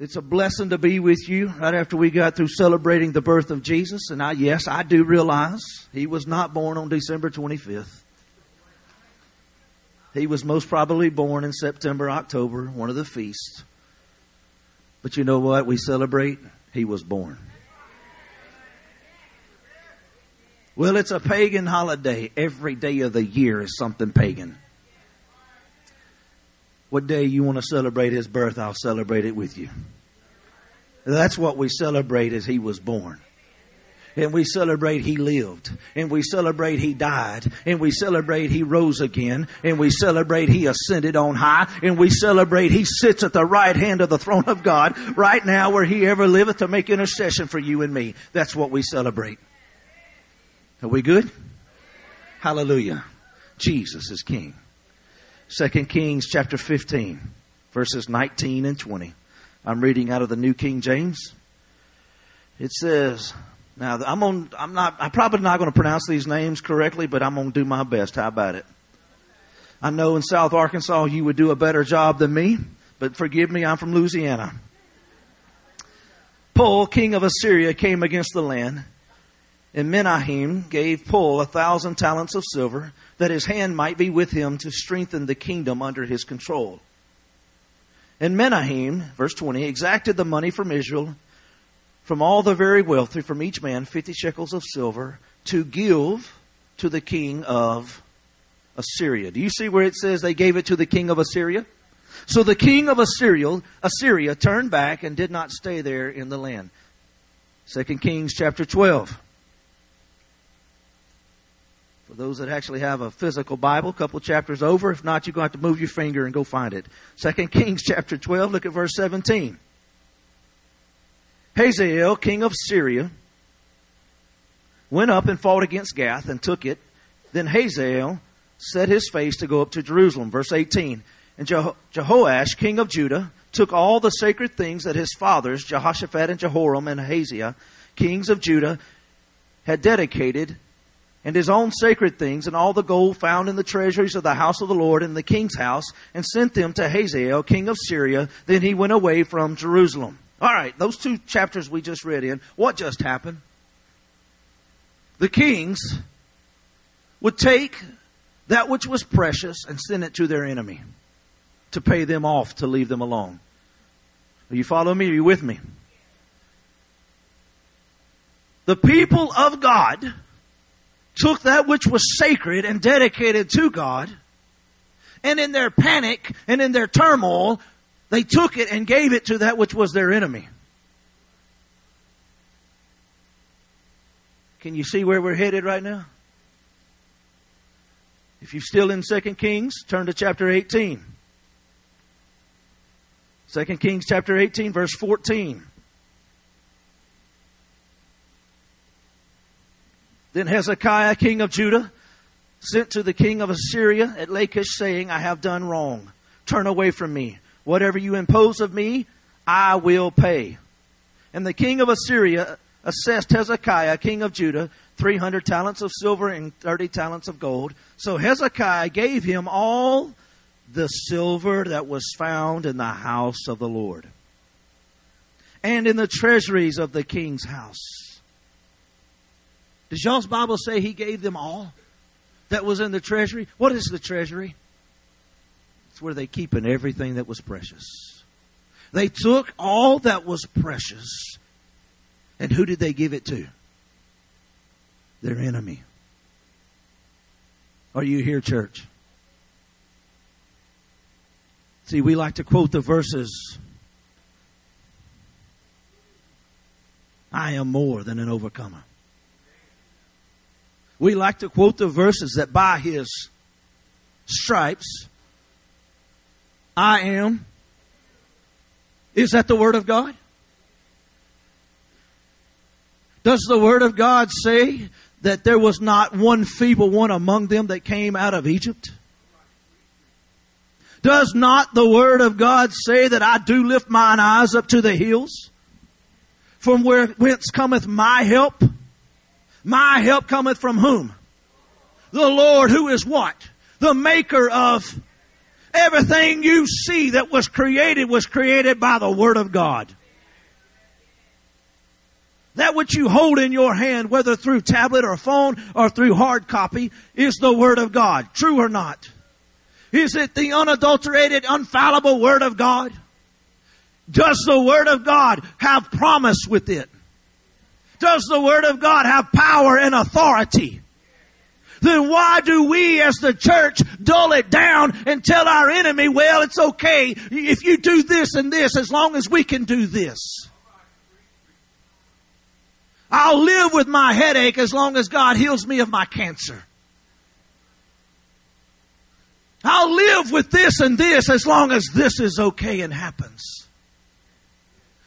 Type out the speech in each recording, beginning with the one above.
It's a blessing to be with you right after we got through celebrating the birth of Jesus. And I, yes, I do realize he was not born on December 25th. He was most probably born in September, October, one of the feasts. But you know what? We celebrate. He was born. Well, it's a pagan holiday. Every day of the year is something pagan. What day you want to celebrate his birth, I'll celebrate it with you. That's what we celebrate as he was born. And we celebrate he lived. And we celebrate he died. And we celebrate he rose again. And we celebrate he ascended on high. And we celebrate he sits at the right hand of the throne of God right now where he ever liveth to make intercession for you and me. That's what we celebrate. Are we good? Hallelujah. Jesus is King. Second Kings chapter 15, verses 19 and 20. I'm reading out of the New King James. It says, now I'm on, I'm not, I'm probably not going to pronounce these names correctly, but I'm going to do my best. How about it? I know in South Arkansas you would do a better job than me, but forgive me, I'm from Louisiana. Pul, king of Assyria, came against the land and Menahem gave Pul a thousand talents of silver, that his hand might be with him to strengthen the kingdom under his control. And Menahem, verse 20, exacted the money from Israel, from all the very wealthy, from each man fifty shekels of silver, to give to the king of Assyria. Do you see where it says they gave it to the king of Assyria? So the king of Assyria, Assyria turned back and did not stay there in the land. Second Kings chapter 12. For those that actually have a physical Bible, a couple chapters over. If not, you're going to have to move your finger and go find it. Second Kings chapter 12, look at verse 17. Hazael, king of Syria, went up and fought against Gath and took it. Then Hazael set his face to go up to Jerusalem. Verse 18. And Jeho- Jehoash, king of Judah, took all the sacred things that his fathers, Jehoshaphat and Jehoram and Ahaziah, kings of Judah, had dedicated and his own sacred things and all the gold found in the treasuries of the house of the Lord and the king's house and sent them to Hazael, king of Syria. Then he went away from Jerusalem. All right, those two chapters we just read in, what just happened? The kings would take that which was precious and send it to their enemy to pay them off, to leave them alone. Are you following me? Are you with me? The people of God took that which was sacred and dedicated to God, and in their panic and in their turmoil, they took it and gave it to that which was their enemy. Can you see where we're headed right now? If you're still in 2 Kings, turn to chapter 18. 2 Kings chapter 18, verse 14. Then Hezekiah, king of Judah, sent to the king of Assyria at Lachish, saying, I have done wrong. Turn away from me. Whatever you impose of me, I will pay. And the king of Assyria assessed Hezekiah, king of Judah, 300 talents of silver and 30 talents of gold. So Hezekiah gave him all the silver that was found in the house of the Lord and in the treasuries of the king's house does y'all's Bible say he gave them all that was in the treasury? What is the treasury? It's where they keep in everything that was precious. They took all that was precious. And who did they give it to? Their enemy. Are you here, church? See, we like to quote the verses I am more than an overcomer. We like to quote the verses that by his stripes I am. Is that the Word of God? Does the Word of God say that there was not one feeble one among them that came out of Egypt? Does not the Word of God say that I do lift mine eyes up to the hills? From where, whence cometh my help? My help cometh from whom? The Lord who is what? The maker of Everything you see that was created was created by the Word of God. That which you hold in your hand, whether through tablet or phone or through hard copy, is the Word of God. True or not? Is it the unadulterated, unfallible Word of God? Does the Word of God have promise with it? Does the Word of God have power and authority? Then why do we as the church dull it down and tell our enemy, well, it's okay if you do this and this as long as we can do this? I'll live with my headache as long as God heals me of my cancer. I'll live with this and this as long as this is okay and happens.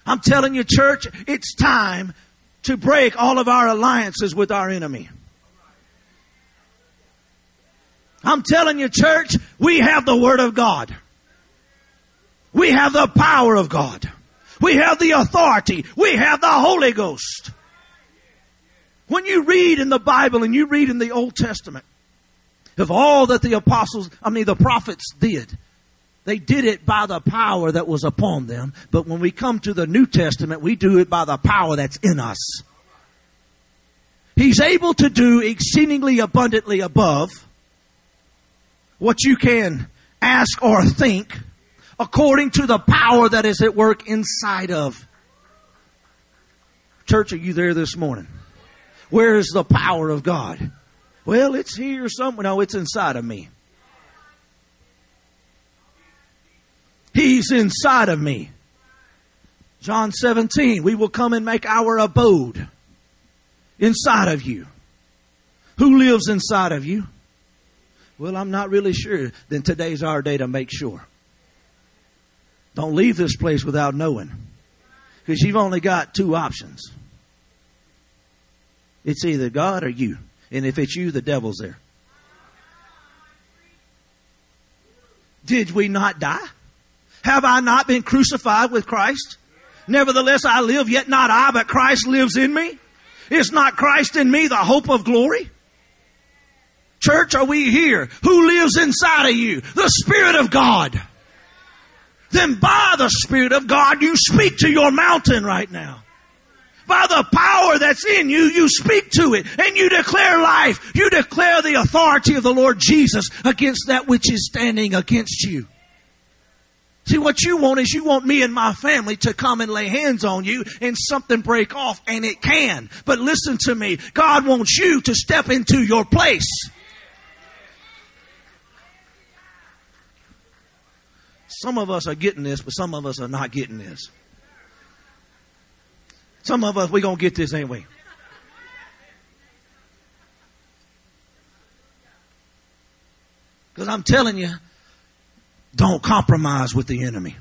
I'm telling you, church, it's time to break all of our alliances with our enemy. I'm telling you, church, we have the Word of God. We have the power of God. We have the authority. We have the Holy Ghost. When you read in the Bible and you read in the Old Testament of all that the apostles, I mean the prophets did, they did it by the power that was upon them. But when we come to the New Testament, we do it by the power that's in us. He's able to do exceedingly abundantly above what you can ask or think according to the power that is at work inside of. Church, are you there this morning? Where is the power of God? Well, it's here somewhere. No, it's inside of me. He's inside of me. John 17, we will come and make our abode inside of you. Who lives inside of you? Well, I'm not really sure. Then today's our day to make sure. Don't leave this place without knowing. Because you've only got two options. It's either God or you. And if it's you, the devil's there. Did we not die? Have I not been crucified with Christ? Nevertheless, I live, yet not I, but Christ lives in me. Is not Christ in me the hope of glory? Church, are we here? Who lives inside of you? The Spirit of God. Then by the Spirit of God, you speak to your mountain right now by the power that's in you, you speak to it and you declare life. You declare the authority of the Lord Jesus against that which is standing against you. See, what you want is you want me and my family to come and lay hands on you and something break off, and it can. But listen to me. God wants you to step into your place. Some of us are getting this, but some of us are not getting this. Some of us, we're going to get this, we? Because I'm telling you, don't compromise with the enemy.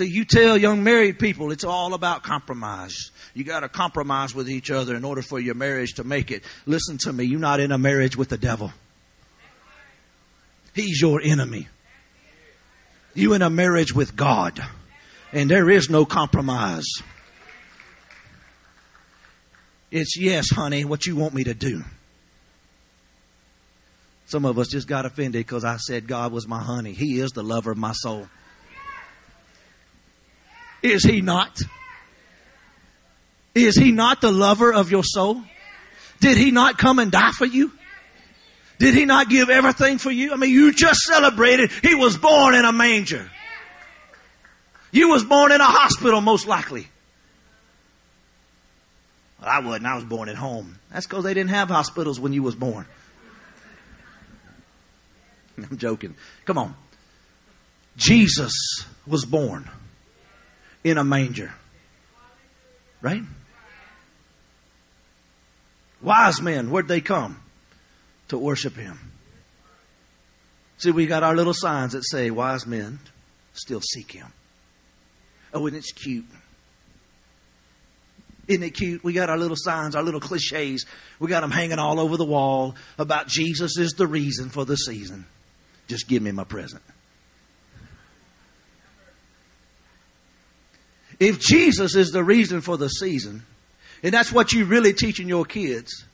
So you tell young married people it's all about compromise. You got to compromise with each other in order for your marriage to make it. Listen to me, you're not in a marriage with the devil. He's your enemy. You in a marriage with God. And there is no compromise. It's yes, honey, what you want me to do. Some of us just got offended because I said God was my honey. He is the lover of my soul. Is he not? Is he not the lover of your soul? Did he not come and die for you? Did he not give everything for you? I mean, you just celebrated he was born in a manger. You was born in a hospital, most likely. Well, I wasn't. I was born at home. That's because they didn't have hospitals when you was born. I'm joking. Come on. Jesus was born in a manger. Right? Wise men, where'd they come? to worship Him. See, we got our little signs that say, wise men still seek Him. Oh, and it's cute. Isn't it cute? We got our little signs, our little cliches. We got them hanging all over the wall about Jesus is the reason for the season. Just give me my present. If Jesus is the reason for the season, and that's what you're really teaching your kids,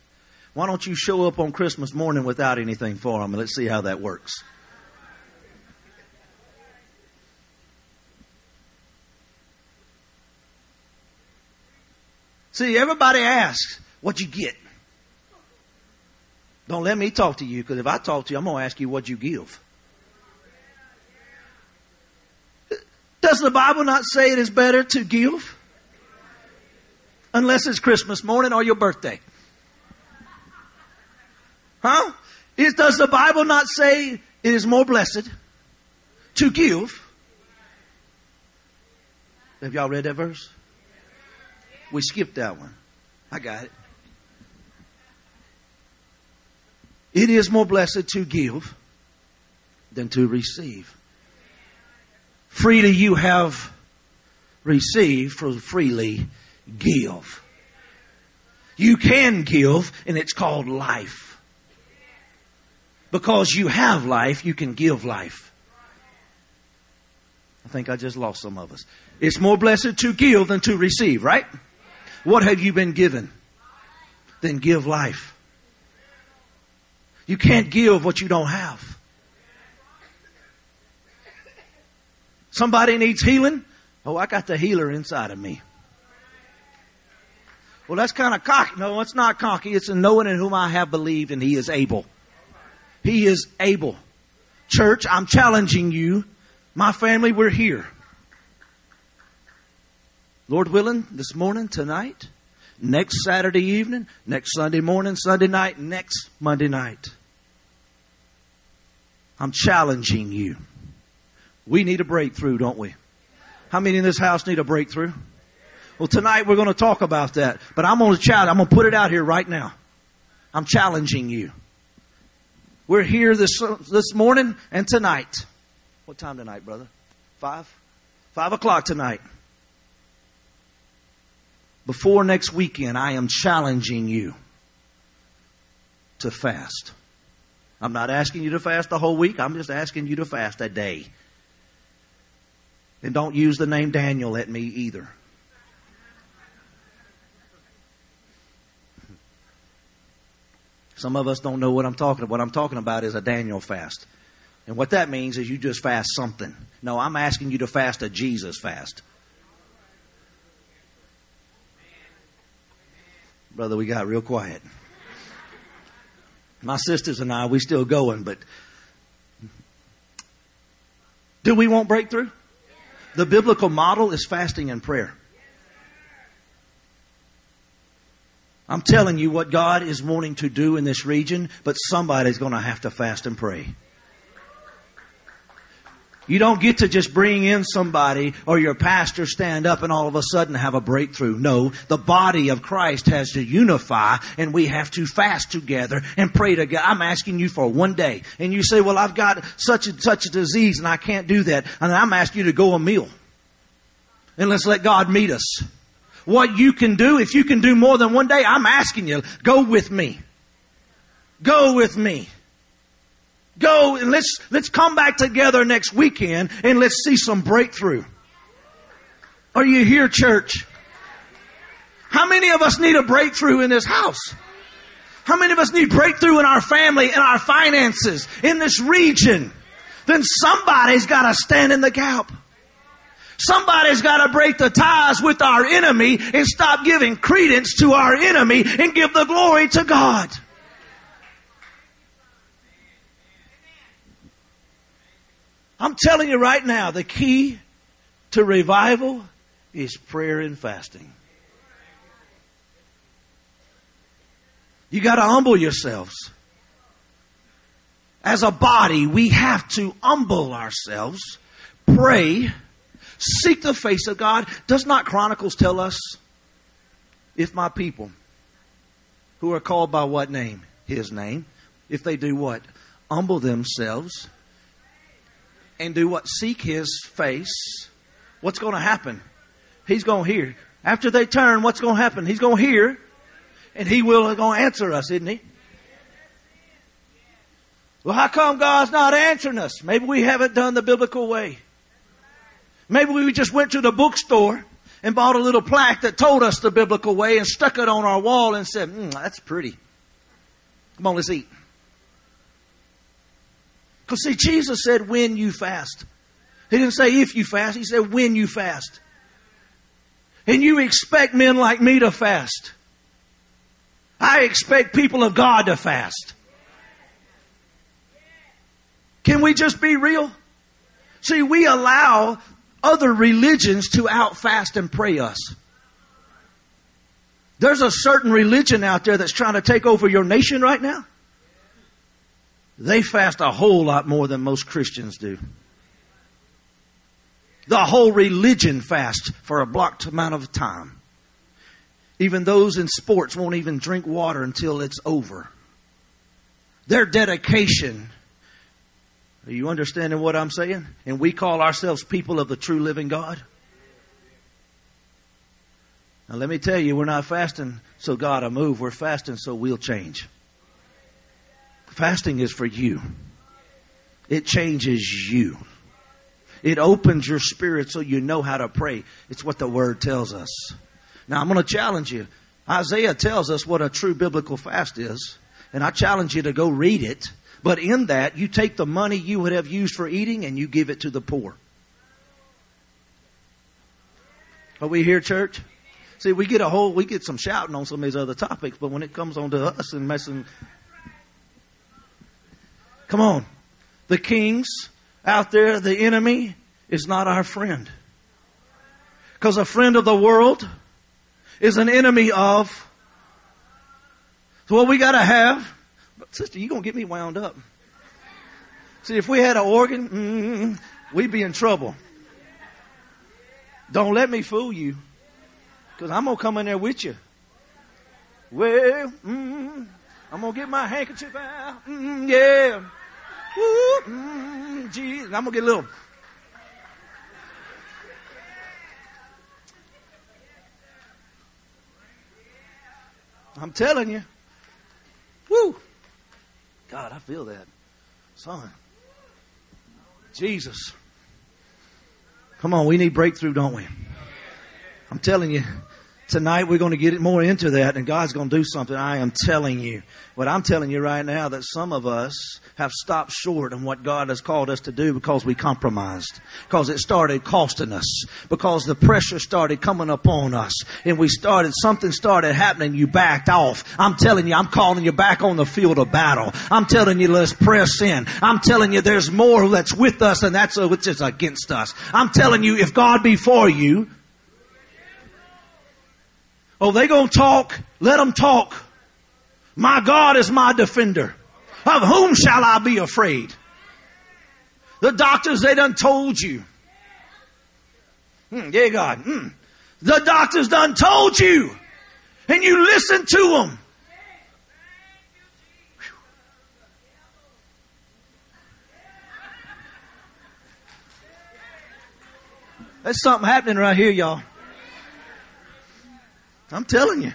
Why don't you show up on Christmas morning without anything for them and let's see how that works? See, everybody asks, what you get? Don't let me talk to you because if I talk to you, I'm going to ask you what you give. Does the Bible not say it is better to give? Unless it's Christmas morning or your birthday. Huh? Does the Bible not say it is more blessed to give? Have y'all read that verse? We skipped that one. I got it. It is more blessed to give than to receive. Freely you have received, for freely give. You can give, and it's called life. Because you have life, you can give life. I think I just lost some of us. It's more blessed to give than to receive, right? What have you been given? Then give life. You can't give what you don't have. Somebody needs healing. Oh, I got the healer inside of me. Well, that's kind of cocky. No, it's not cocky. It's a knowing in whom I have believed and he is able. He is able. Church, I'm challenging you. My family, we're here. Lord willing, this morning, tonight, next Saturday evening, next Sunday morning, Sunday night, next Monday night. I'm challenging you. We need a breakthrough, don't we? How many in this house need a breakthrough? Well, tonight we're going to talk about that, but I'm going to challenge, I'm going to put it out here right now. I'm challenging you. We're here this, this morning and tonight. What time tonight, brother? Five? Five o'clock tonight. Before next weekend, I am challenging you to fast. I'm not asking you to fast the whole week. I'm just asking you to fast a day. And don't use the name Daniel at me either. Some of us don't know what I'm talking about. What I'm talking about is a Daniel fast. And what that means is you just fast something. No, I'm asking you to fast a Jesus fast. Brother, we got real quiet. My sisters and I, we still going, but do we want breakthrough? The biblical model is fasting and prayer. I'm telling you what God is wanting to do in this region, but somebody's going to have to fast and pray. You don't get to just bring in somebody or your pastor stand up and all of a sudden have a breakthrough. No, the body of Christ has to unify and we have to fast together and pray to God. I'm asking you for one day. And you say, well, I've got such and such a disease and I can't do that. And I'm asking you to go a meal. And let's let God meet us. What you can do, if you can do more than one day, I'm asking you, go with me. Go with me. Go and let's, let's come back together next weekend and let's see some breakthrough. Are you here, church? How many of us need a breakthrough in this house? How many of us need breakthrough in our family, in our finances, in this region? Then somebody's got to stand in the gap. Somebody's got to break the ties with our enemy and stop giving credence to our enemy and give the glory to God. I'm telling you right now, the key to revival is prayer and fasting. You got to humble yourselves. As a body, we have to humble ourselves, pray, seek the face of God. Does not Chronicles tell us if my people who are called by what name? His name. If they do what? Humble themselves and do what? Seek His face. What's going to happen? He's going to hear. After they turn, what's going to happen? He's going to hear, and He will going to answer us, isn't He? Well, how come God's not answering us? Maybe we haven't done the biblical way. Maybe we just went to the bookstore and bought a little plaque that told us the biblical way and stuck it on our wall and said, mm, that's pretty. Come on, let's eat. Because see, Jesus said when you fast. He didn't say if you fast, he said when you fast. And you expect men like me to fast. I expect people of God to fast. Can we just be real? See, we allow other religions to outfast and pray us. There's a certain religion out there that's trying to take over your nation right now. They fast a whole lot more than most Christians do. The whole religion fasts for a blocked amount of time. Even those in sports won't even drink water until it's over. Their dedication. Are you understanding what I'm saying? And we call ourselves people of the true living God. Now let me tell you, we're not fasting so God will move. We're fasting so we'll change. Fasting is for you. It changes you. It opens your spirit so you know how to pray. It's what the word tells us. Now I'm going to challenge you. Isaiah tells us what a true biblical fast is. And I challenge you to go read it. But in that, you take the money you would have used for eating and you give it to the poor. Are we here, church? See, we get a whole, we get some shouting on some of these other topics, but when it comes on to us and messing, come on. The kings out there, the enemy is not our friend. Because a friend of the world is an enemy of. So what we gotta have, sister, you gonna get me wound up. See, if we had an organ, mm, we'd be in trouble. Don't let me fool you. Because I'm going to come in there with you. Well, mm, I'm going to get my handkerchief out. Mm, yeah. Woo, mm. I'm to get a little. I'm telling you. Woo. God, I feel that. Son. Jesus. Come on, we need breakthrough, don't we? I'm telling you, tonight we're going to get more into that and God's going to do something. I am telling you. But I'm telling you right now that some of us have stopped short on what God has called us to do because we compromised. Because it started costing us. Because the pressure started coming upon us. And we started, something started happening, you backed off. I'm telling you, I'm calling you back on the field of battle. I'm telling you, let's press in. I'm telling you, there's more that's with us and that's which is against us. I'm telling you, if God be for you, Oh, they gonna talk? Let them talk. My God is my defender. Of whom shall I be afraid? The doctors, they done told you. Mm, yeah, God. Mm. The doctors done told you. And you listen to them. There's something happening right here, y'all. I'm telling you.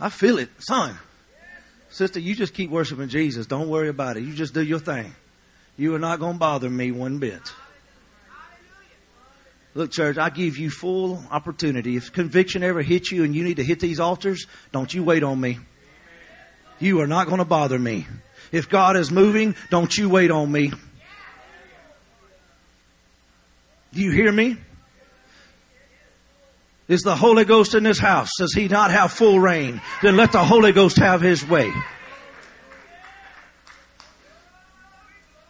I feel it. Son, sister, you just keep worshiping Jesus. Don't worry about it. You just do your thing. You are not going to bother me one bit. Look, church, I give you full opportunity. If conviction ever hits you and you need to hit these altars, don't you wait on me. You are not going to bother me. If God is moving, don't you wait on me. Do you hear me? Is the Holy Ghost in this house? Does he not have full reign? Then let the Holy Ghost have his way.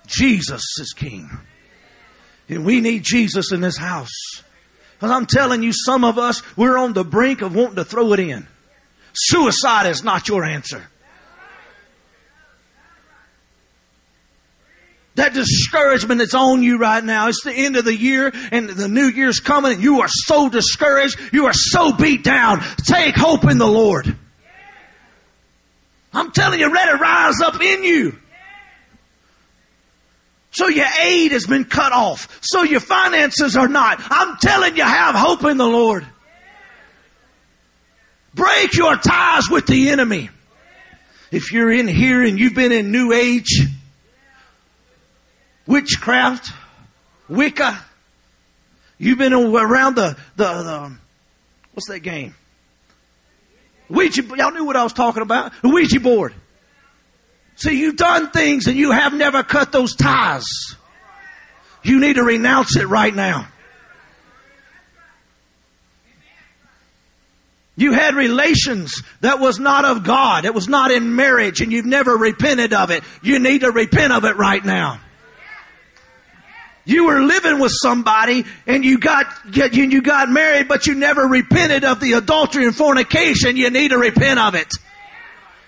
Jesus is King. And we need Jesus in this house. Because I'm telling you, some of us, we're on the brink of wanting to throw it in. Suicide is not your answer. That discouragement that's on you right now. It's the end of the year and the new year's coming and you are so discouraged. You are so beat down. Take hope in the Lord. I'm telling you, let it rise up in you. So your aid has been cut off. So your finances are not. I'm telling you, have hope in the Lord. Break your ties with the enemy. If you're in here and you've been in New Age, witchcraft, Wicca. You've been around the, the, the um, what's that game? Ouija, y'all knew what I was talking about. The Ouija board. See, you've done things and you have never cut those ties. You need to renounce it right now. You had relations that was not of God. It was not in marriage and you've never repented of it. You need to repent of it right now. You were living with somebody and you got, you got married, but you never repented of the adultery and fornication. You need to repent of it.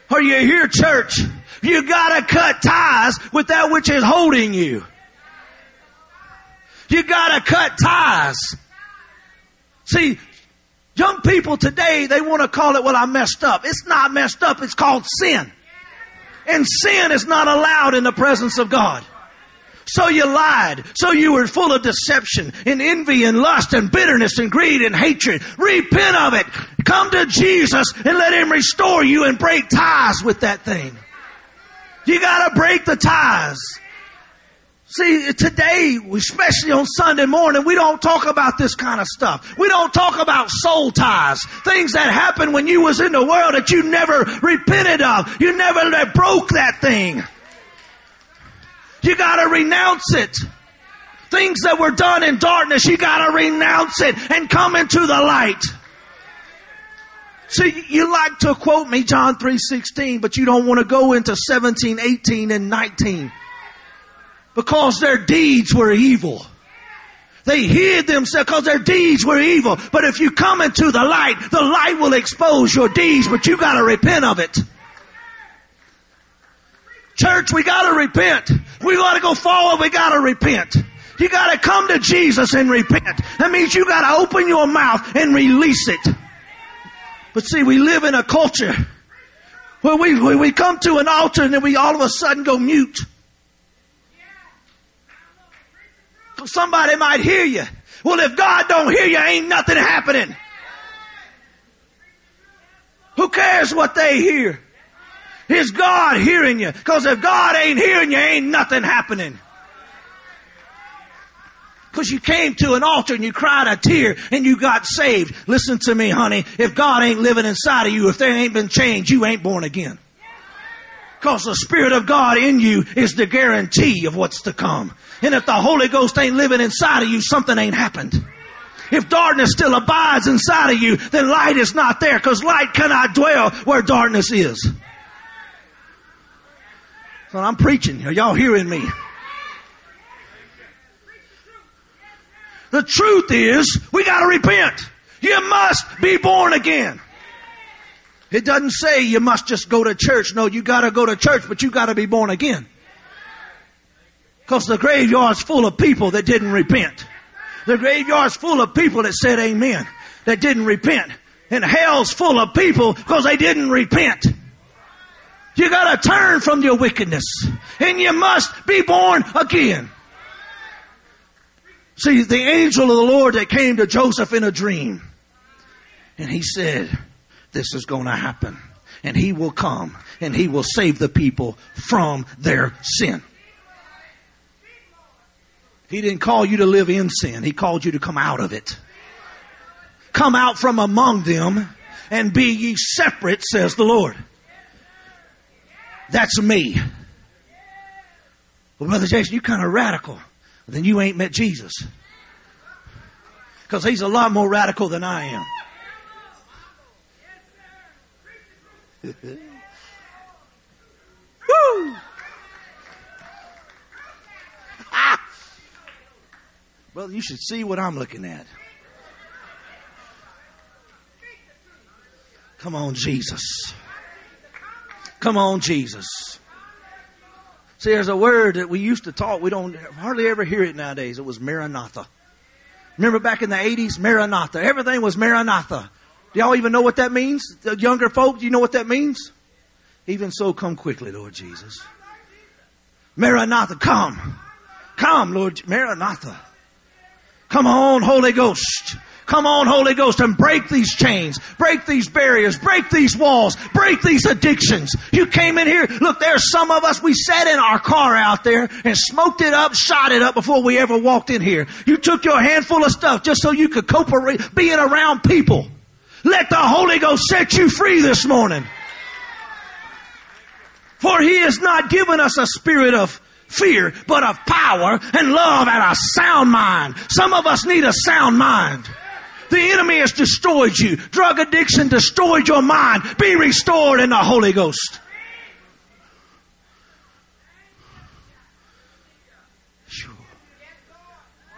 Are you here, church? You gotta cut ties with that which is holding you. You gotta cut ties. See, young people today, they want to call it, well, I messed up. It's not messed up. It's called sin. And sin is not allowed in the presence of God. So you lied. So you were full of deception and envy and lust and bitterness and greed and hatred. Repent of it. Come to Jesus and let Him restore you and break ties with that thing. You gotta break the ties. See, today, especially on Sunday morning, we don't talk about this kind of stuff. We don't talk about soul ties. Things that happened when you was in the world that you never repented of. You never broke that thing. You gotta renounce it. Things that were done in darkness, you gotta renounce it and come into the light. See, you like to quote me John 3.16, but you don't want to go into 17, 18, and 19. Because their deeds were evil. They hid themselves because their deeds were evil. But if you come into the light, the light will expose your deeds, but you gotta repent of it. Church, we gotta repent. We gotta go forward, we gotta repent. You gotta come to Jesus and repent. That means you gotta open your mouth and release it. But see, we live in a culture where we, where we come to an altar and then we all of a sudden go mute. Somebody might hear you. Well, if God don't hear you, ain't nothing happening. Who cares what they hear? Is God hearing you? Because if God ain't hearing you, ain't nothing happening. Because you came to an altar and you cried a tear and you got saved. Listen to me, honey. If God ain't living inside of you, if there ain't been change, you ain't born again. Because the Spirit of God in you is the guarantee of what's to come. And if the Holy Ghost ain't living inside of you, something ain't happened. If darkness still abides inside of you, then light is not there because light cannot dwell where darkness is. So I'm preaching. Are y'all hearing me? The truth is, we gotta repent. You must be born again. It doesn't say you must just go to church. No, you gotta go to church, but you gotta be born again. Cause the graveyard's full of people that didn't repent. The graveyard's full of people that said amen, that didn't repent. And hell's full of people because they didn't repent. You gotta turn from your wickedness. And you must be born again. See, the angel of the Lord that came to Joseph in a dream. And he said, this is to happen. And he will come and he will save the people from their sin. He didn't call you to live in sin. He called you to come out of it. Come out from among them and be ye separate, says the Lord. That's me. Well, Brother Jason, you kind of radical then you ain't met Jesus. Because he's a lot more radical than I am. Woo! Ah! You should see what I'm looking at. Come on, Jesus. Come on, Jesus. See, there's a word that we used to talk, we don't hardly ever hear it nowadays. It was Maranatha. Remember back in the 80s? Maranatha. Everything was Maranatha. Do y'all even know what that means? The younger folk, do you know what that means? Even so, come quickly, Lord Jesus. Maranatha, come. Come, Lord. Maranatha. Come on, Holy Ghost. Come on, Holy Ghost, and break these chains, break these barriers, break these walls, break these addictions. You came in here, look, there's some of us, we sat in our car out there and smoked it up, shot it up before we ever walked in here. You took your handful of stuff just so you could cope with being around people. Let the Holy Ghost set you free this morning. For he has not given us a spirit of fear, but of power and love and a sound mind. Some of us need a sound mind. The enemy has destroyed you. Drug addiction destroyed your mind. Be restored in the Holy Ghost.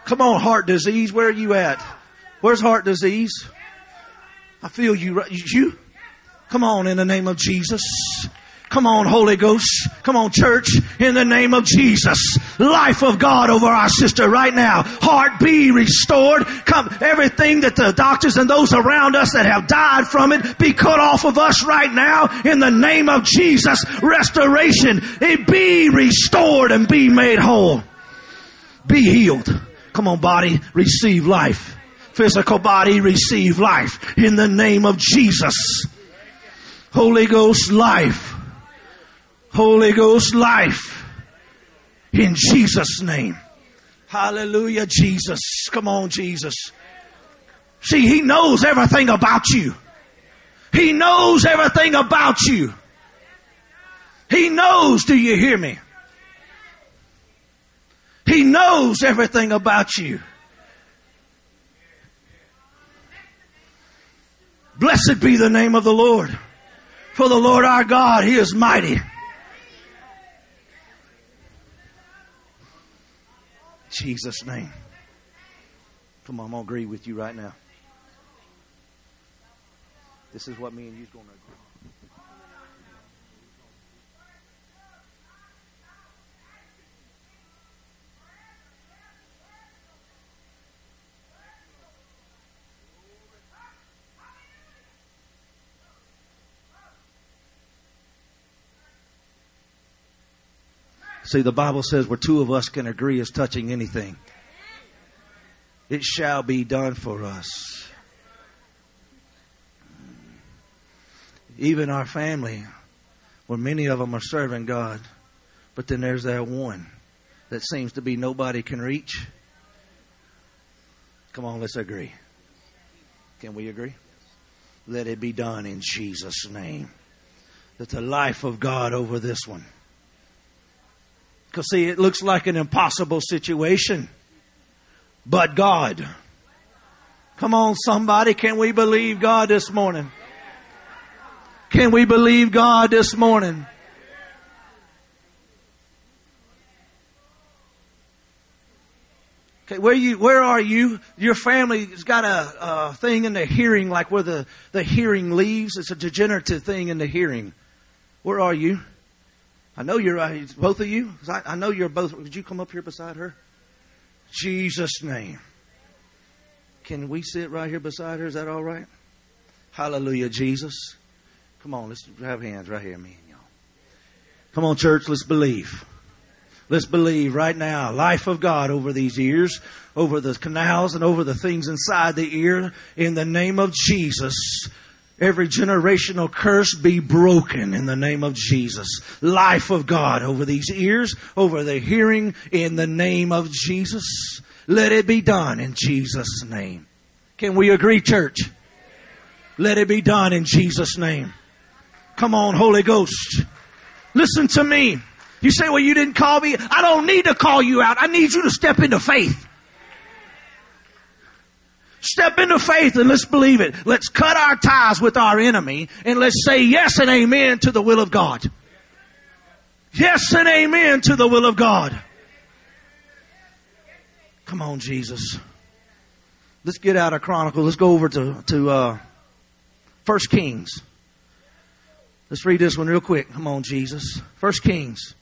Come on, heart disease. Where are you at? Where's heart disease? I feel you. You? Come on, in the name of Jesus. Come on, Holy Ghost. Come on, church. In the name of Jesus. Life of God over our sister right now. Heart be restored. Come, everything that the doctors and those around us that have died from it be cut off of us right now. In the name of Jesus. Restoration. It be restored and be made whole. Be healed. Come on, body. Receive life. Physical body, receive life. In the name of Jesus. Holy Ghost life. Holy Ghost life in Jesus' name. Hallelujah, Jesus. Come on, Jesus. See, He knows everything about you. He knows everything about you. He knows, do you hear me? He knows everything about you. Blessed be the name of the Lord. For the Lord our God, He is mighty. Jesus' name. Come on, I'm to agree with you right now. This is what me and you's to agree. See, the Bible says where two of us can agree is touching anything, it shall be done for us. Even our family, where many of them are serving God, but then there's that one that seems to be nobody can reach. Come on, let's agree. Can we agree? Let it be done in Jesus' name. That the life of God over this one because, see, it looks like an impossible situation. But God. Come on, somebody. Can we believe God this morning? Can we believe God this morning? Okay, where you, where are you? Your family's got a, a thing in the hearing, like where the, the hearing leaves. It's a degenerative thing in the hearing. Where are you? I know you're uh, both of you. I, I know you're both. Would you come up here beside her? Jesus' name. Can we sit right here beside her? Is that all right? Hallelujah, Jesus. Come on, let's have hands right here, me and y'all. Come on, church, let's believe. Let's believe right now, life of God over these ears, over the canals and over the things inside the ear, in the name of Jesus. Every generational curse be broken in the name of Jesus. Life of God over these ears, over the hearing in the name of Jesus. Let it be done in Jesus' name. Can we agree, church? Let it be done in Jesus' name. Come on, Holy Ghost. Listen to me. You say, well, you didn't call me. I don't need to call you out. I need you to step into faith. Step into faith and let's believe it. Let's cut our ties with our enemy and let's say yes and amen to the will of God. Yes and amen to the will of God. Come on, Jesus. Let's get out of Chronicle. Let's go over to, to uh, First Kings. Let's read this one real quick. Come on, Jesus. First Kings.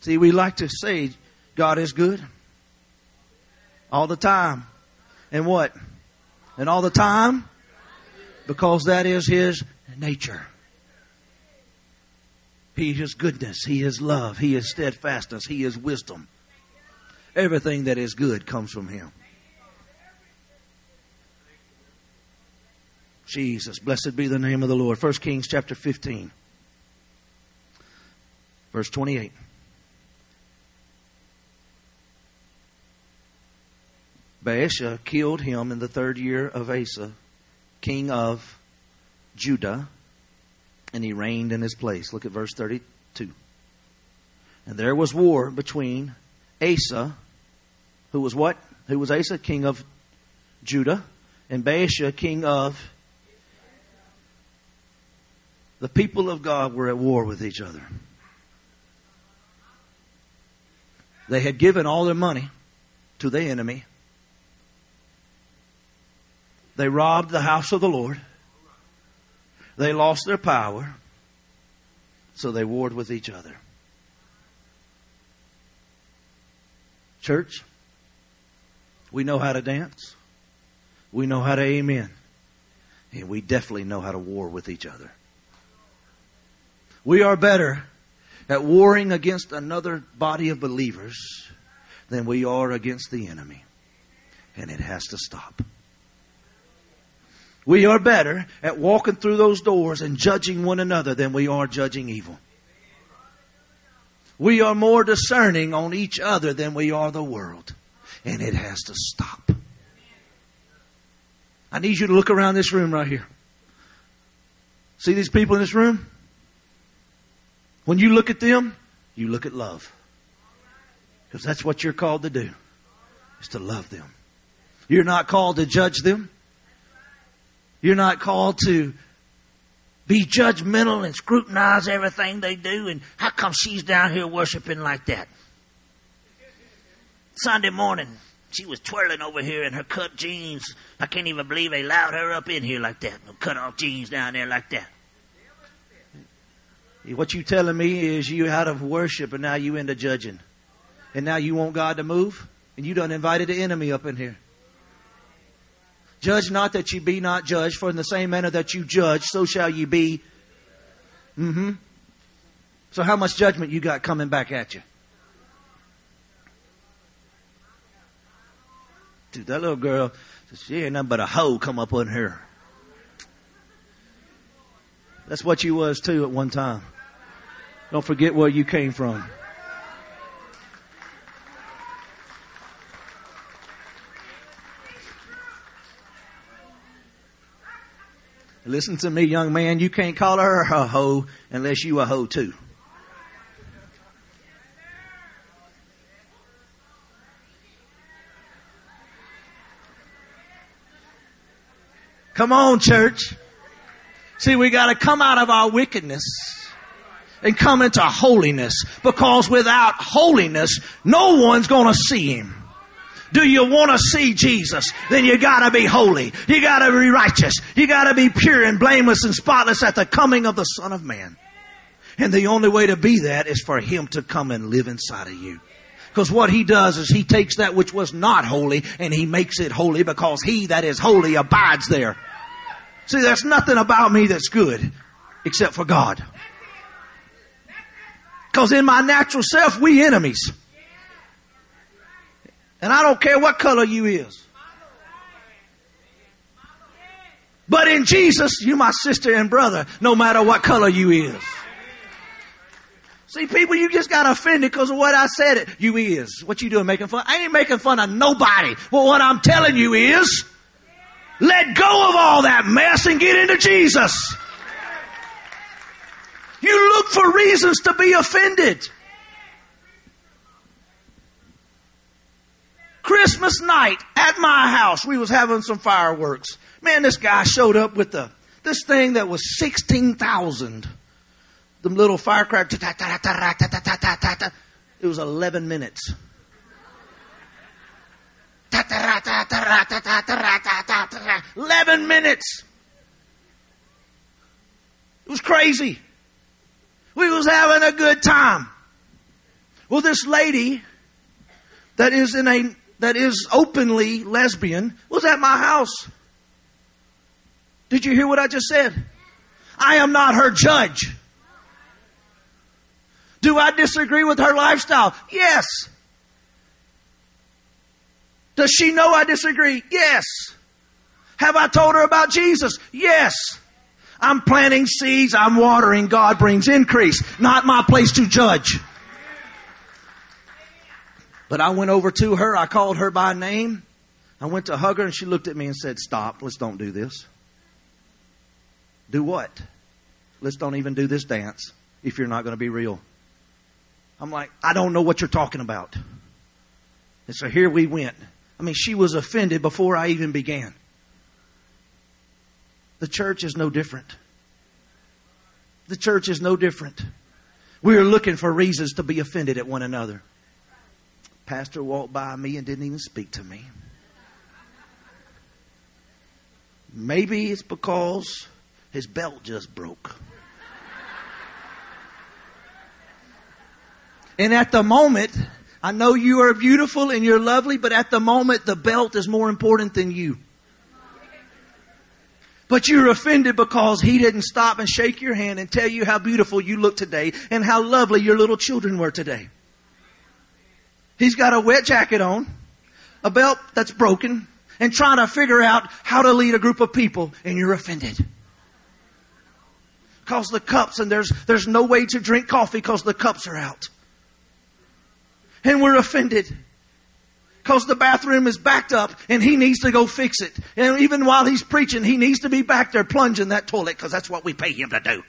See, we like to say God is good. All the time. And what? And all the time? Because that is His nature. He is goodness. He is love. He is steadfastness. He is wisdom. Everything that is good comes from Him. Jesus, blessed be the name of the Lord. 1 Kings chapter 15, verse 28. Baasha killed him in the third year of Asa, king of Judah, and he reigned in his place. Look at verse 32. And there was war between Asa, who was what? Who was Asa? King of Judah, and Baasha, king of. The people of God were at war with each other. They had given all their money to the enemy. They robbed the house of the Lord. They lost their power. So they warred with each other. Church, we know how to dance. We know how to amen. And we definitely know how to war with each other. We are better at warring against another body of believers than we are against the enemy. And it has to stop. We are better at walking through those doors and judging one another than we are judging evil. We are more discerning on each other than we are the world. And it has to stop. I need you to look around this room right here. See these people in this room? When you look at them, you look at love. Because that's what you're called to do, is to love them. You're not called to judge them. You're not called to be judgmental and scrutinize everything they do. And how come she's down here worshiping like that? Sunday morning, she was twirling over here in her cut jeans. I can't even believe they allowed her up in here like that. No cut off jeans down there like that. What you telling me is you out of worship and now you into judging. And now you want God to move? And you done invited the enemy up in here. Judge not that you be not judged, for in the same manner that you judge, so shall you be. Mm-hmm. So how much judgment you got coming back at you? Dude, that little girl, she ain't nothing but a hoe come up on her. That's what you was too at one time. Don't forget where you came from. Listen to me, young man. You can't call her a hoe unless you a hoe too. Come on, church. See, we gotta come out of our wickedness and come into holiness because without holiness, no one's gonna see Him. Do you want to see Jesus? Then you gotta be holy. You gotta be righteous. You gotta be pure and blameless and spotless at the coming of the Son of Man. And the only way to be that is for Him to come and live inside of you. Because what He does is He takes that which was not holy and He makes it holy because He that is holy abides there. See, there's nothing about me that's good except for God. Because in my natural self, we enemies. And I don't care what color you is. But in Jesus, you my sister and brother, no matter what color you is. See, people, you just got offended because of what I said it. You is. What you doing making fun? I ain't making fun of nobody. Well, what I'm telling you is, let go of all that mess and get into Jesus. You look for reasons to be offended. Christmas night at my house, we was having some fireworks. Man, this guy showed up with the this thing that was sixteen thousand. The little firecrackers. It was eleven minutes. Eleven minutes. It was crazy. We was having a good time. Well, this lady that is in a that is openly lesbian was at my house. Did you hear what I just said? I am not her judge. Do I disagree with her lifestyle? Yes. Does she know I disagree? Yes. Have I told her about Jesus? Yes. I'm planting seeds, I'm watering, God brings increase. Not my place to judge. But I went over to her, I called her by name. I went to hug her and she looked at me and said, Stop, let's don't do this. Do what? let's don't even do this dance if you're not going to be real. I'm like, I don't know what you're talking about. And so here we went. I mean, she was offended before I even began. The church is no different. The church is no different. We are looking for reasons to be offended at one another. Pastor walked by me and didn't even speak to me. Maybe it's because his belt just broke. And at the moment, I know you are beautiful and you're lovely, but at the moment, the belt is more important than you. But you're offended because he didn't stop and shake your hand and tell you how beautiful you look today and how lovely your little children were today. He's got a wet jacket on, a belt that's broken, and trying to figure out how to lead a group of people, and you're offended. Cause the cups and there's, there's no way to drink coffee because the cups are out. And we're offended. Cause the bathroom is backed up and he needs to go fix it. And even while he's preaching, he needs to be back there plunging that toilet because that's what we pay him to do.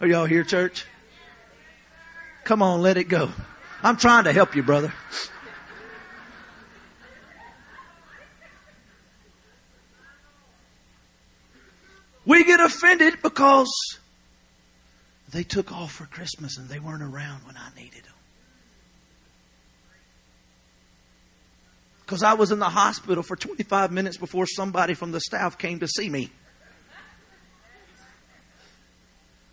Are y'all here, church? Come on, let it go. I'm trying to help you, brother. We get offended because they took off for Christmas and they weren't around when I needed them. Because I was in the hospital for 25 minutes before somebody from the staff came to see me.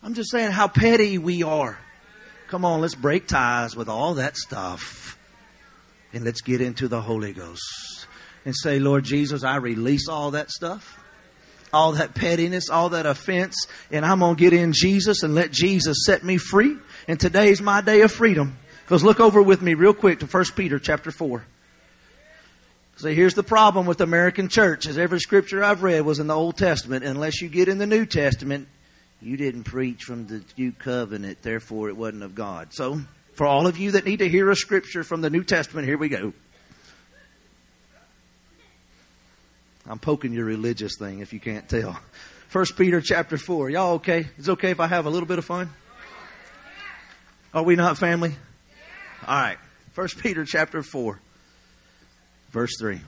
I'm just saying how petty we are. Come on, let's break ties with all that stuff. And let's get into the Holy Ghost. And say, Lord Jesus, I release all that stuff all that pettiness, all that offense, and I'm going to get in Jesus and let Jesus set me free. And today's my day of freedom. Because look over with me real quick to 1 Peter chapter 4. See, here's the problem with the American church is every scripture I've read was in the Old Testament. Unless you get in the New Testament, you didn't preach from the new covenant, therefore it wasn't of God. So, for all of you that need to hear a scripture from the New Testament, here we go. I'm poking your religious thing if you can't tell. First Peter chapter four. Y'all okay? It's okay if I have a little bit of fun? Are we not family? All right. First Peter chapter four, verse three.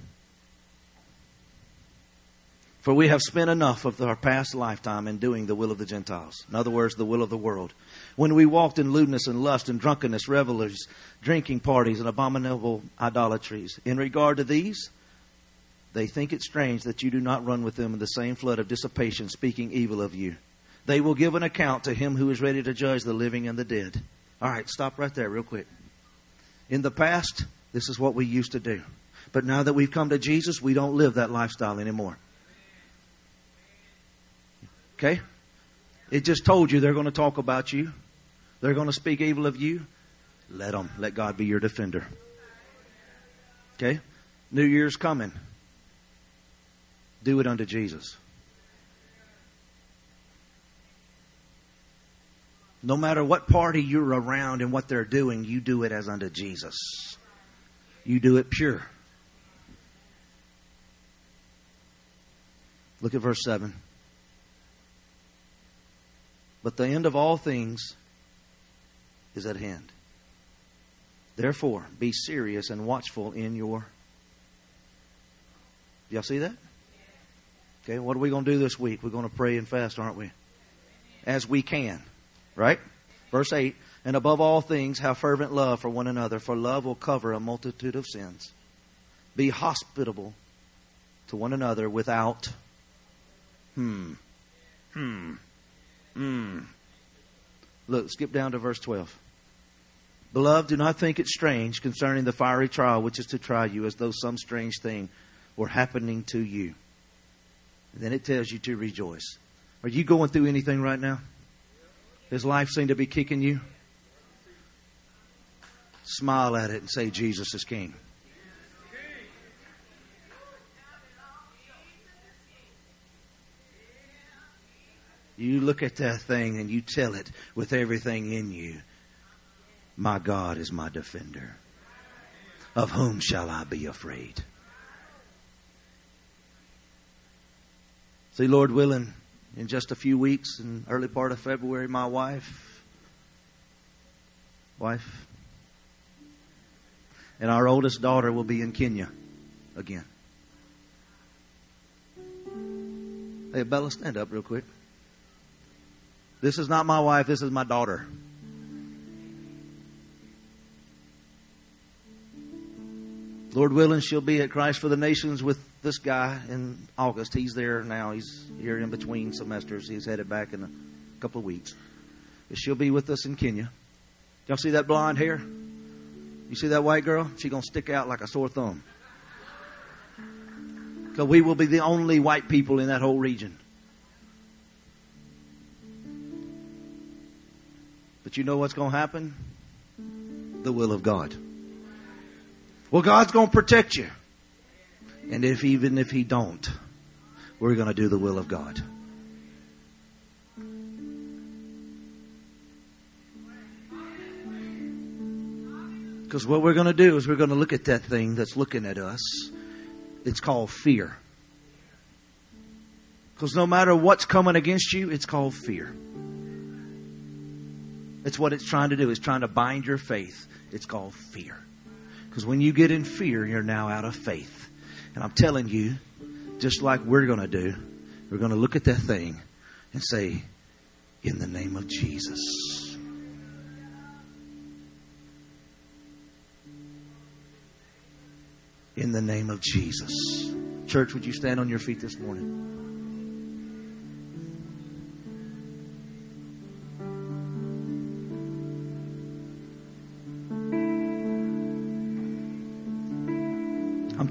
For we have spent enough of our past lifetime in doing the will of the Gentiles. In other words, the will of the world. When we walked in lewdness and lust and drunkenness, revelries, drinking parties, and abominable idolatries. In regard to these, they think it strange that you do not run with them in the same flood of dissipation, speaking evil of you. They will give an account to him who is ready to judge the living and the dead. All right, stop right there, real quick. In the past, this is what we used to do. But now that we've come to Jesus, we don't live that lifestyle anymore. Okay? It just told you they're going to talk about you, they're going to speak evil of you. Let them. Let God be your defender. Okay? New Year's coming do it unto Jesus. No matter what party you're around and what they're doing, you do it as unto Jesus. You do it pure. Look at verse 7. But the end of all things is at hand. Therefore, be serious and watchful in your. Y'all see that? Okay, what are we going to do this week? We're going to pray and fast, aren't we? As we can, right? Verse 8, and above all things, have fervent love for one another, for love will cover a multitude of sins. Be hospitable to one another without, hmm, hmm, hmm. Look, skip down to verse 12. Beloved, do not think it strange concerning the fiery trial which is to try you as though some strange thing were happening to you and then it tells you to rejoice. Are you going through anything right now? Does life seem to be kicking you? Smile at it and say, Jesus is King. You look at that thing and you tell it with everything in you. My God is my defender. Of whom shall I be afraid? See, Lord willing, in just a few weeks, in early part of February, my wife, wife, and our oldest daughter will be in Kenya again. Hey, Bella, stand up real quick. This is not my wife, this is my daughter. Lord willing, she'll be at Christ for the Nations with this guy in August. He's there now. He's here in between semesters. He's headed back in a couple of weeks. But she'll be with us in Kenya. Y'all see that blonde hair? You see that white girl? She's going to stick out like a sore thumb. Because we will be the only white people in that whole region. But you know what's going to happen? The will of God. Well, God's going to protect you. And if even if he don't, we're going to do the will of God. Because what we're going to do is we're going to look at that thing that's looking at us. It's called fear. Because no matter what's coming against you, it's called fear. It's what it's trying to do. It's trying to bind your faith. It's called fear. Because when you get in fear, you're now out of faith. And I'm telling you, just like we're going to do, we're going to look at that thing and say, in the name of Jesus. In the name of Jesus. Church, would you stand on your feet this morning?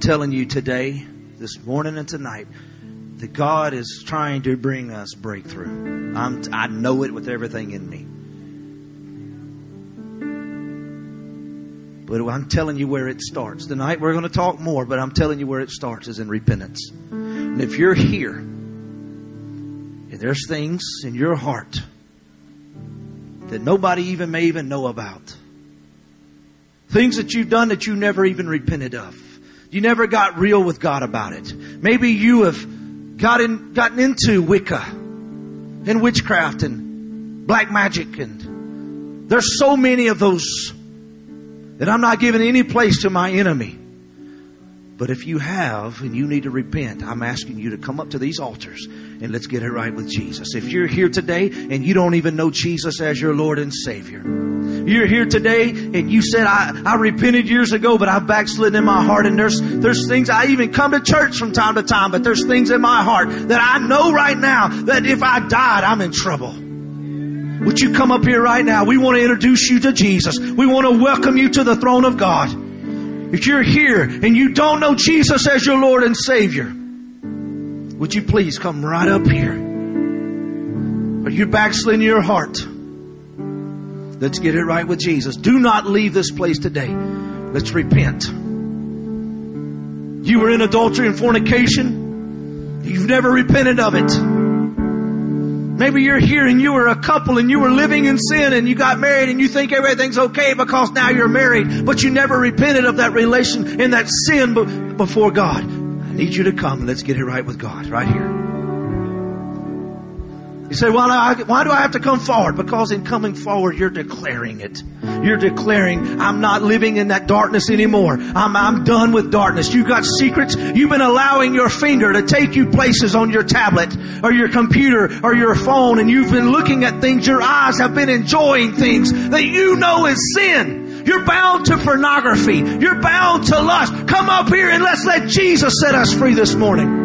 Telling you today, this morning and tonight, that God is trying to bring us breakthrough. I'm, I know it with everything in me. But I'm telling you where it starts. Tonight we're going to talk more, but I'm telling you where it starts is in repentance. And if you're here and there's things in your heart that nobody even may even know about, things that you've done that you never even repented of, you never got real with God about it. Maybe you have gotten, gotten into Wicca and witchcraft and black magic and there's so many of those that I'm not giving any place to my enemy. But if you have and you need to repent, I'm asking you to come up to these altars and let's get it right with Jesus. If you're here today and you don't even know Jesus as your Lord and Savior, you're here today and you said, I, I repented years ago, but I've backslidden in my heart and there's, there's things, I even come to church from time to time, but there's things in my heart that I know right now that if I died, I'm in trouble. Would you come up here right now? We want to introduce you to Jesus. We want to welcome you to the throne of God. If you're here and you don't know Jesus as your Lord and Savior, would you please come right up here? Are you backsliding your heart? Let's get it right with Jesus. Do not leave this place today. Let's repent. You were in adultery and fornication. You've never repented of it. Maybe you're here and you were a couple and you were living in sin and you got married and you think everything's okay because now you're married, but you never repented of that relation and that sin before God. I need you to come and let's get it right with God right here. You say, well, why do I have to come forward? Because in coming forward, you're declaring it. You're declaring, I'm not living in that darkness anymore. I'm, I'm done with darkness. You've got secrets. You've been allowing your finger to take you places on your tablet or your computer or your phone and you've been looking at things. Your eyes have been enjoying things that you know is sin. You're bound to pornography. You're bound to lust. Come up here and let's let Jesus set us free this morning.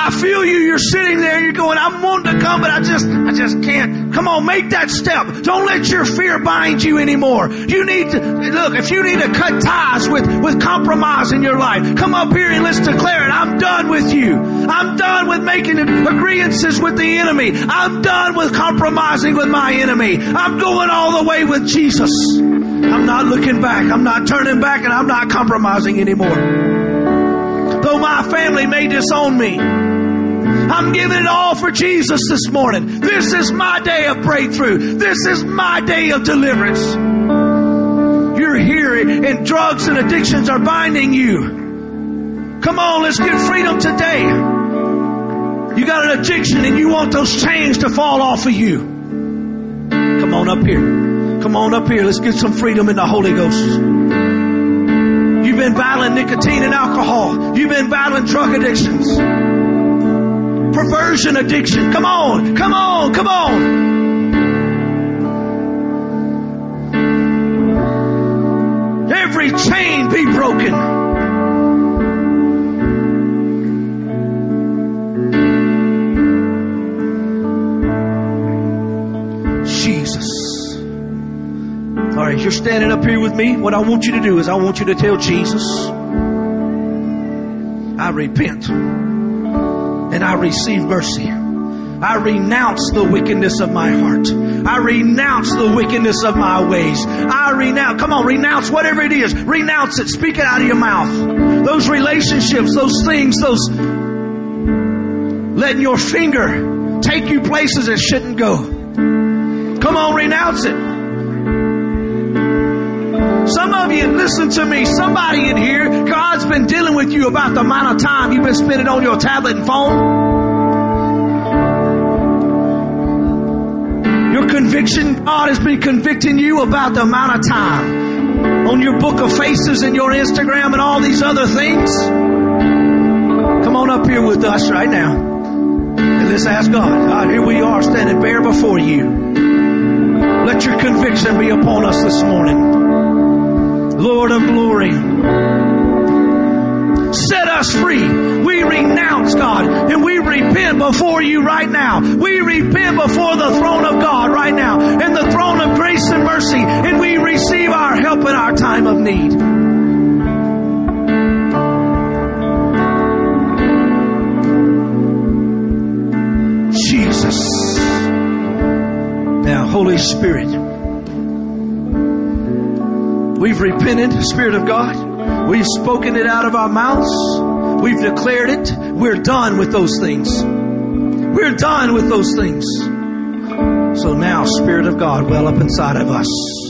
I feel you. You're sitting there you're going, I'm wanting to come, but I just, I just can't. Come on, make that step. Don't let your fear bind you anymore. You need to, look, if you need to cut ties with, with compromise in your life, come up here and let's declare it. I'm done with you. I'm done with making agreements with the enemy. I'm done with compromising with my enemy. I'm going all the way with Jesus. I'm not looking back. I'm not turning back and I'm not compromising anymore though my family may disown me. I'm giving it all for Jesus this morning. This is my day of breakthrough. This is my day of deliverance. You're here and drugs and addictions are binding you. Come on, let's get freedom today. You got an addiction and you want those chains to fall off of you. Come on up here. Come on up here. Let's get some freedom in the Holy Ghost. You've been battling nicotine and alcohol. You've been battling drug addictions. Perversion addiction. Come on. Come on. Come on. Every chain be broken. If you're standing up here with me, what I want you to do is I want you to tell Jesus, I repent and I receive mercy. I renounce the wickedness of my heart. I renounce the wickedness of my ways. I renounce, come on, renounce whatever it is. Renounce it. Speak it out of your mouth. Those relationships, those things, those letting your finger take you places it shouldn't go. Come on, renounce it. Some of you, listen to me, somebody in here, God's been dealing with you about the amount of time you've been spending on your tablet and phone. Your conviction, God has been convicting you about the amount of time on your book of faces and your Instagram and all these other things. Come on up here with us right now. And let's ask God. God, here we are standing bare before you. Let your conviction be upon us this morning. Lord of glory. Set us free. We renounce God and we repent before you right now. We repent before the throne of God right now and the throne of grace and mercy and we receive our help in our time of need. Jesus. Now, Holy Spirit. We've repented, Spirit of God. We've spoken it out of our mouths. We've declared it. We're done with those things. We're done with those things. So now, Spirit of God, well up inside of us.